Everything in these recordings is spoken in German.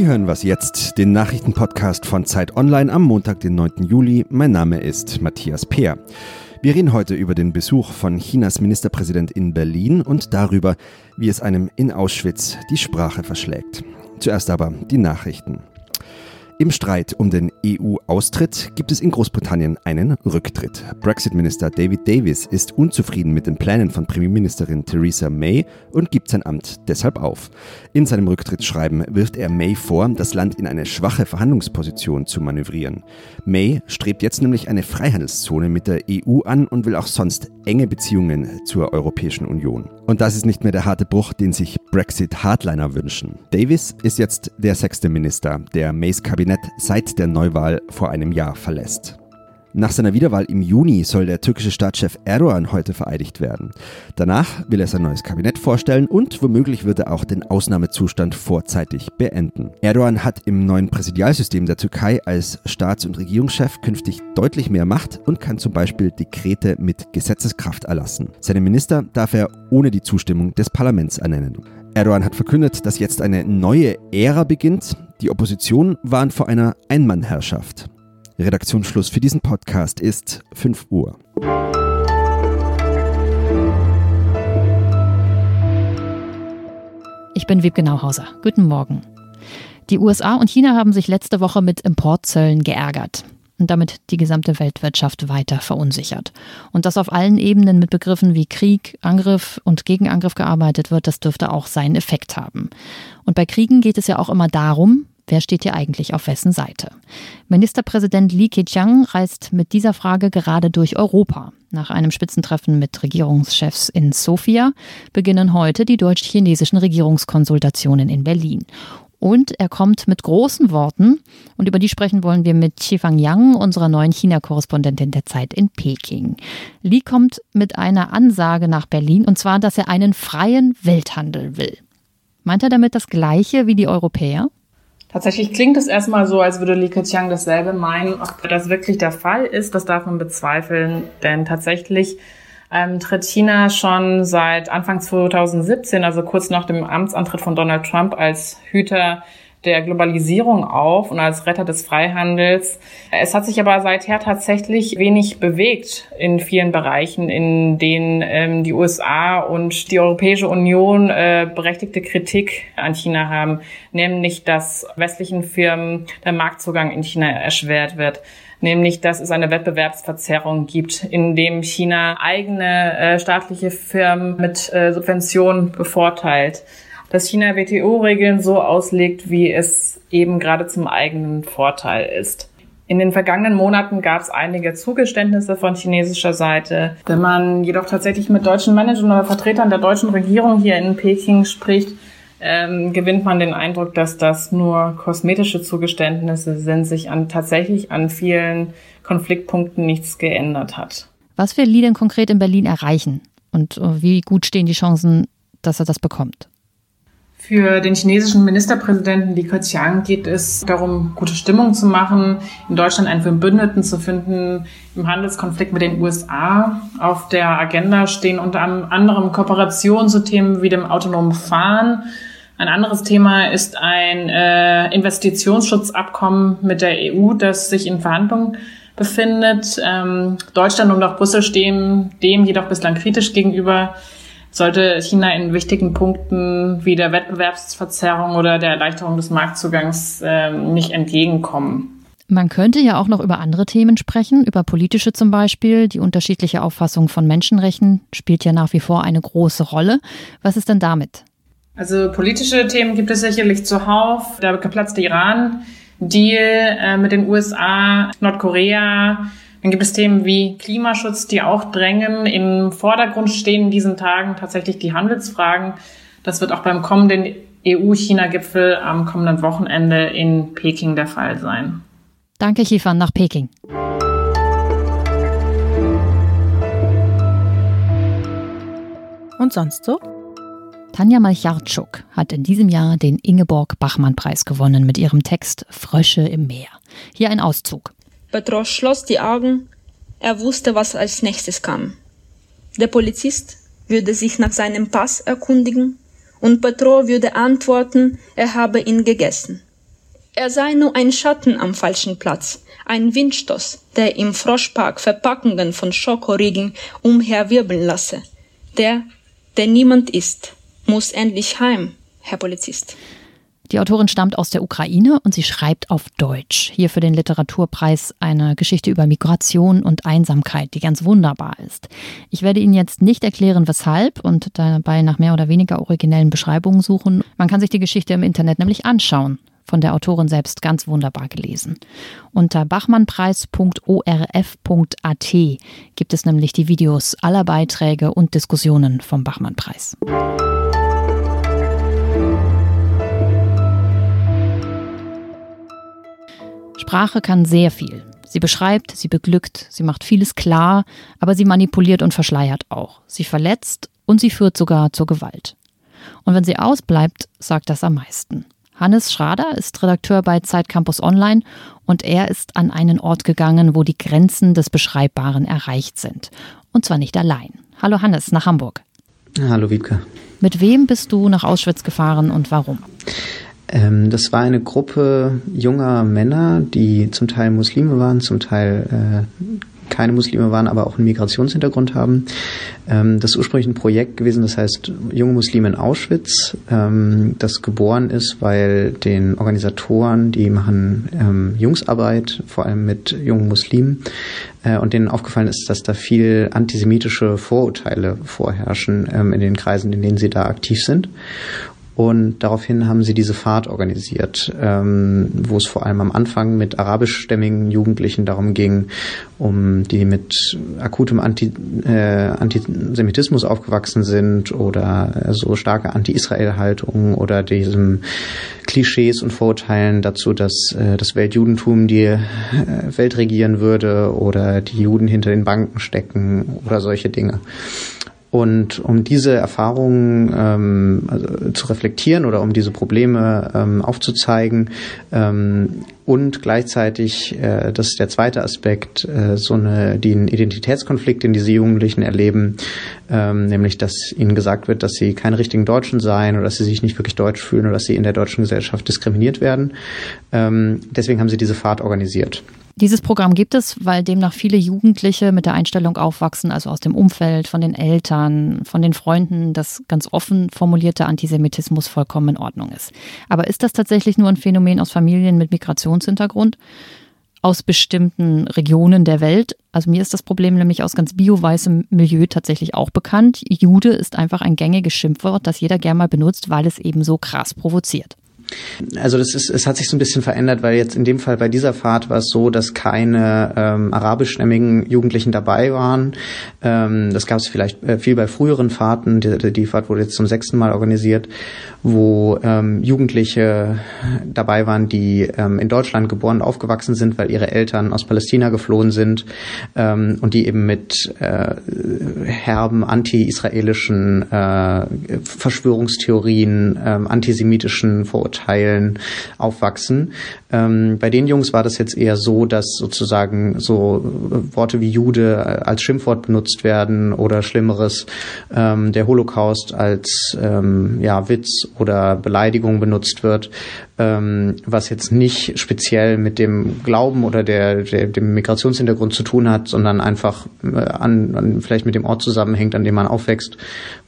Sie hören was jetzt, den Nachrichtenpodcast von Zeit Online am Montag, den 9. Juli. Mein Name ist Matthias Peer. Wir reden heute über den Besuch von Chinas Ministerpräsident in Berlin und darüber, wie es einem in Auschwitz die Sprache verschlägt. Zuerst aber die Nachrichten. Im Streit um den EU-Austritt gibt es in Großbritannien einen Rücktritt. Brexit-Minister David Davis ist unzufrieden mit den Plänen von Premierministerin Theresa May und gibt sein Amt deshalb auf. In seinem Rücktrittsschreiben wirft er May vor, das Land in eine schwache Verhandlungsposition zu manövrieren. May strebt jetzt nämlich eine Freihandelszone mit der EU an und will auch sonst enge Beziehungen zur Europäischen Union. Und das ist nicht mehr der harte Bruch, den sich Brexit-Hardliner wünschen. Davis ist jetzt der sechste Minister, der Mays Kabinett seit der Neuwahl vor einem Jahr verlässt. Nach seiner Wiederwahl im Juni soll der türkische Staatschef Erdogan heute vereidigt werden. Danach will er sein neues Kabinett vorstellen und womöglich wird er auch den Ausnahmezustand vorzeitig beenden. Erdogan hat im neuen Präsidialsystem der Türkei als Staats- und Regierungschef künftig deutlich mehr Macht und kann zum Beispiel Dekrete mit Gesetzeskraft erlassen. Seine Minister darf er ohne die Zustimmung des Parlaments ernennen. Erdogan hat verkündet, dass jetzt eine neue Ära beginnt. Die Opposition warnt vor einer Einmannherrschaft. Redaktionsschluss für diesen Podcast ist 5 Uhr. Ich bin Wiebke Nauhauser. Guten Morgen. Die USA und China haben sich letzte Woche mit Importzöllen geärgert und damit die gesamte Weltwirtschaft weiter verunsichert. Und dass auf allen Ebenen mit Begriffen wie Krieg, Angriff und Gegenangriff gearbeitet wird, das dürfte auch seinen Effekt haben. Und bei Kriegen geht es ja auch immer darum, Wer steht hier eigentlich auf wessen Seite? Ministerpräsident Li Keqiang reist mit dieser Frage gerade durch Europa. Nach einem Spitzentreffen mit Regierungschefs in Sofia beginnen heute die deutsch-chinesischen Regierungskonsultationen in Berlin. Und er kommt mit großen Worten. Und über die sprechen wollen wir mit Qifang Yang, unserer neuen China-Korrespondentin der Zeit in Peking. Li kommt mit einer Ansage nach Berlin, und zwar, dass er einen freien Welthandel will. Meint er damit das Gleiche wie die Europäer? Tatsächlich klingt es erstmal so, als würde Li Keqiang dasselbe meinen. Ob das wirklich der Fall ist, das darf man bezweifeln, denn tatsächlich ähm, tritt China schon seit Anfang 2017, also kurz nach dem Amtsantritt von Donald Trump, als Hüter der Globalisierung auf und als Retter des Freihandels. Es hat sich aber seither tatsächlich wenig bewegt in vielen Bereichen, in denen ähm, die USA und die Europäische Union äh, berechtigte Kritik an China haben, nämlich dass westlichen Firmen der Marktzugang in China erschwert wird nämlich dass es eine Wettbewerbsverzerrung gibt, in dem China eigene äh, staatliche Firmen mit äh, Subventionen bevorteilt dass China WTO-Regeln so auslegt, wie es eben gerade zum eigenen Vorteil ist. In den vergangenen Monaten gab es einige Zugeständnisse von chinesischer Seite. Wenn man jedoch tatsächlich mit deutschen Managern oder Vertretern der deutschen Regierung hier in Peking spricht, ähm, gewinnt man den Eindruck, dass das nur kosmetische Zugeständnisse sind, sich an, tatsächlich an vielen Konfliktpunkten nichts geändert hat. Was will Li denn konkret in Berlin erreichen? Und äh, wie gut stehen die Chancen, dass er das bekommt? Für den chinesischen Ministerpräsidenten Li Keqiang geht es darum, gute Stimmung zu machen, in Deutschland einen Verbündeten zu finden im Handelskonflikt mit den USA. Auf der Agenda stehen unter anderem Kooperationen zu Themen wie dem autonomen Fahren. Ein anderes Thema ist ein äh, Investitionsschutzabkommen mit der EU, das sich in Verhandlungen befindet. Ähm, Deutschland und auch Brüssel stehen dem jedoch bislang kritisch gegenüber sollte China in wichtigen Punkten wie der Wettbewerbsverzerrung oder der Erleichterung des Marktzugangs äh, nicht entgegenkommen. Man könnte ja auch noch über andere Themen sprechen, über politische zum Beispiel. Die unterschiedliche Auffassung von Menschenrechten spielt ja nach wie vor eine große Rolle. Was ist denn damit? Also politische Themen gibt es sicherlich zuhauf. Der geplatzte Iran-Deal äh, mit den USA, Nordkorea, dann gibt es Themen wie Klimaschutz, die auch drängen. Im Vordergrund stehen in diesen Tagen tatsächlich die Handelsfragen. Das wird auch beim kommenden EU-China-Gipfel am kommenden Wochenende in Peking der Fall sein. Danke, Chifan, nach Peking. Und sonst so? Tanja Malchartschuk hat in diesem Jahr den Ingeborg-Bachmann-Preis gewonnen mit ihrem Text Frösche im Meer. Hier ein Auszug. Petro schloss die Augen. Er wusste, was als nächstes kam. Der Polizist würde sich nach seinem Pass erkundigen und Petro würde antworten, er habe ihn gegessen. Er sei nur ein Schatten am falschen Platz, ein Windstoß, der im Froschpark Verpackungen von Schokoriegeln umherwirbeln lasse. Der, der niemand ist, muss endlich heim, Herr Polizist. Die Autorin stammt aus der Ukraine und sie schreibt auf Deutsch. Hier für den Literaturpreis eine Geschichte über Migration und Einsamkeit, die ganz wunderbar ist. Ich werde Ihnen jetzt nicht erklären, weshalb und dabei nach mehr oder weniger originellen Beschreibungen suchen. Man kann sich die Geschichte im Internet nämlich anschauen. Von der Autorin selbst ganz wunderbar gelesen. Unter bachmannpreis.orf.at gibt es nämlich die Videos aller Beiträge und Diskussionen vom Bachmannpreis. Sprache kann sehr viel. Sie beschreibt, sie beglückt, sie macht vieles klar, aber sie manipuliert und verschleiert auch. Sie verletzt und sie führt sogar zur Gewalt. Und wenn sie ausbleibt, sagt das am meisten. Hannes Schrader ist Redakteur bei Zeit Campus Online und er ist an einen Ort gegangen, wo die Grenzen des Beschreibbaren erreicht sind. Und zwar nicht allein. Hallo Hannes, nach Hamburg. Hallo Wiebke. Mit wem bist du nach Auschwitz gefahren und warum? Ähm, das war eine Gruppe junger Männer, die zum Teil Muslime waren, zum Teil äh, keine Muslime waren, aber auch einen Migrationshintergrund haben. Ähm, das ist ursprünglich ein Projekt gewesen, das heißt Junge Muslime in Auschwitz, ähm, das geboren ist, weil den Organisatoren, die machen Jungsarbeit, vor allem mit jungen Muslimen, äh, und denen aufgefallen ist, dass da viel antisemitische Vorurteile vorherrschen in den Kreisen, in denen sie da aktiv sind. Und daraufhin haben sie diese Fahrt organisiert, ähm, wo es vor allem am Anfang mit arabischstämmigen Jugendlichen darum ging, um die mit akutem Anti, äh, Antisemitismus aufgewachsen sind oder äh, so starke Anti-Israel-Haltung oder diesem Klischees und Vorurteilen dazu, dass äh, das Weltjudentum die äh, Welt regieren würde oder die Juden hinter den Banken stecken oder solche Dinge. Und um diese Erfahrungen ähm, also zu reflektieren oder um diese Probleme ähm, aufzuzeigen ähm, und gleichzeitig, äh, das ist der zweite Aspekt, äh, so eine, den Identitätskonflikt, den diese Jugendlichen erleben, ähm, nämlich dass ihnen gesagt wird, dass sie keine richtigen Deutschen seien oder dass sie sich nicht wirklich deutsch fühlen oder dass sie in der deutschen Gesellschaft diskriminiert werden. Ähm, deswegen haben sie diese Fahrt organisiert. Dieses Programm gibt es, weil demnach viele Jugendliche mit der Einstellung aufwachsen, also aus dem Umfeld, von den Eltern, von den Freunden, dass ganz offen formulierter Antisemitismus vollkommen in Ordnung ist. Aber ist das tatsächlich nur ein Phänomen aus Familien mit Migrationshintergrund? Aus bestimmten Regionen der Welt. Also mir ist das Problem nämlich aus ganz bio-weißem Milieu tatsächlich auch bekannt. Jude ist einfach ein gängiges Schimpfwort, das jeder gern mal benutzt, weil es eben so krass provoziert. Also das ist, es hat sich so ein bisschen verändert, weil jetzt in dem Fall bei dieser Fahrt war es so, dass keine ähm, arabischstämmigen Jugendlichen dabei waren. Ähm, das gab es vielleicht äh, viel bei früheren Fahrten. Die, die Fahrt wurde jetzt zum sechsten Mal organisiert, wo ähm, Jugendliche dabei waren, die ähm, in Deutschland geboren und aufgewachsen sind, weil ihre Eltern aus Palästina geflohen sind ähm, und die eben mit äh, herben anti-israelischen äh, Verschwörungstheorien, äh, antisemitischen Vorurteilen Teilen aufwachsen. Ähm, bei den Jungs war das jetzt eher so, dass sozusagen so Worte wie Jude als Schimpfwort benutzt werden oder Schlimmeres, ähm, der Holocaust als ähm, ja, Witz oder Beleidigung benutzt wird, ähm, was jetzt nicht speziell mit dem Glauben oder der, der, dem Migrationshintergrund zu tun hat, sondern einfach äh, an, an vielleicht mit dem Ort zusammenhängt, an dem man aufwächst.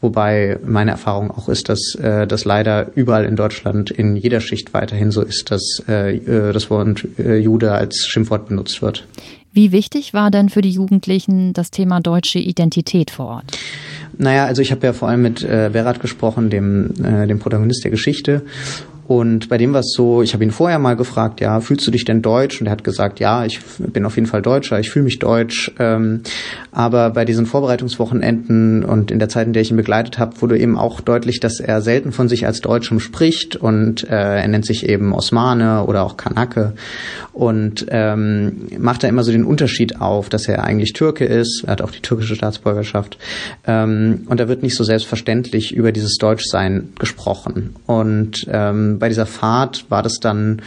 Wobei meine Erfahrung auch ist, dass äh, das leider überall in Deutschland in jeder Schicht weiterhin so ist, dass äh, äh, das Wort äh, Jude als Schimpfwort benutzt wird. Wie wichtig war denn für die Jugendlichen das Thema deutsche Identität vor Ort? Naja, also ich habe ja vor allem mit äh, Berat gesprochen, dem, äh, dem Protagonist der Geschichte. Und bei dem war es so, ich habe ihn vorher mal gefragt, ja, fühlst du dich denn deutsch? Und er hat gesagt, ja, ich bin auf jeden Fall Deutscher, ich fühle mich deutsch. Ähm, aber bei diesen Vorbereitungswochenenden und in der Zeit, in der ich ihn begleitet habe, wurde eben auch deutlich, dass er selten von sich als Deutschem spricht. Und äh, er nennt sich eben Osmane oder auch Kanake. Und ähm, macht da immer so den Unterschied auf, dass er eigentlich Türke ist, er hat auch die türkische Staatsbürgerschaft. Ähm, und da wird nicht so selbstverständlich über dieses Deutschsein gesprochen. Und ähm, bei dieser Fahrt war das dann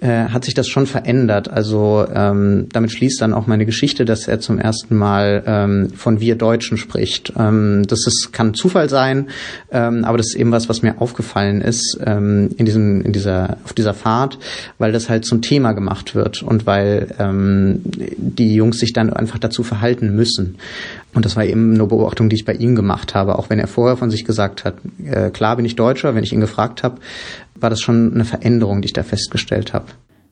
äh, hat sich das schon verändert. Also ähm, damit schließt dann auch meine Geschichte, dass er zum ersten Mal ähm, von wir Deutschen spricht. Ähm, das ist, kann Zufall sein, ähm, aber das ist eben was, was mir aufgefallen ist ähm, in diesem, in dieser, auf dieser Fahrt, weil das halt zum Thema gemacht wird und weil ähm, die Jungs sich dann einfach dazu verhalten müssen. Und das war eben eine Beobachtung, die ich bei ihm gemacht habe, auch wenn er vorher von sich gesagt hat, äh, klar bin ich Deutscher, wenn ich ihn gefragt habe, war das schon eine Veränderung, die ich da festgestellt habe.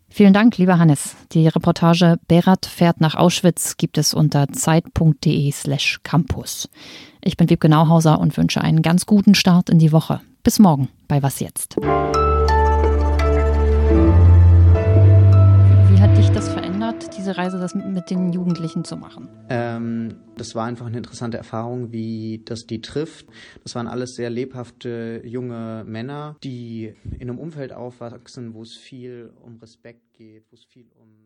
Vielen Dank, lieber Hannes. Die Reportage Berat fährt nach Auschwitz gibt es unter zeit.de slash campus. Ich bin Wiebke Nauhauser und wünsche einen ganz guten Start in die Woche. Bis morgen bei Was jetzt? Reise das mit den Jugendlichen zu machen? Ähm, das war einfach eine interessante Erfahrung, wie das die trifft. Das waren alles sehr lebhafte junge Männer, die in einem Umfeld aufwachsen, wo es viel um Respekt geht, wo es viel um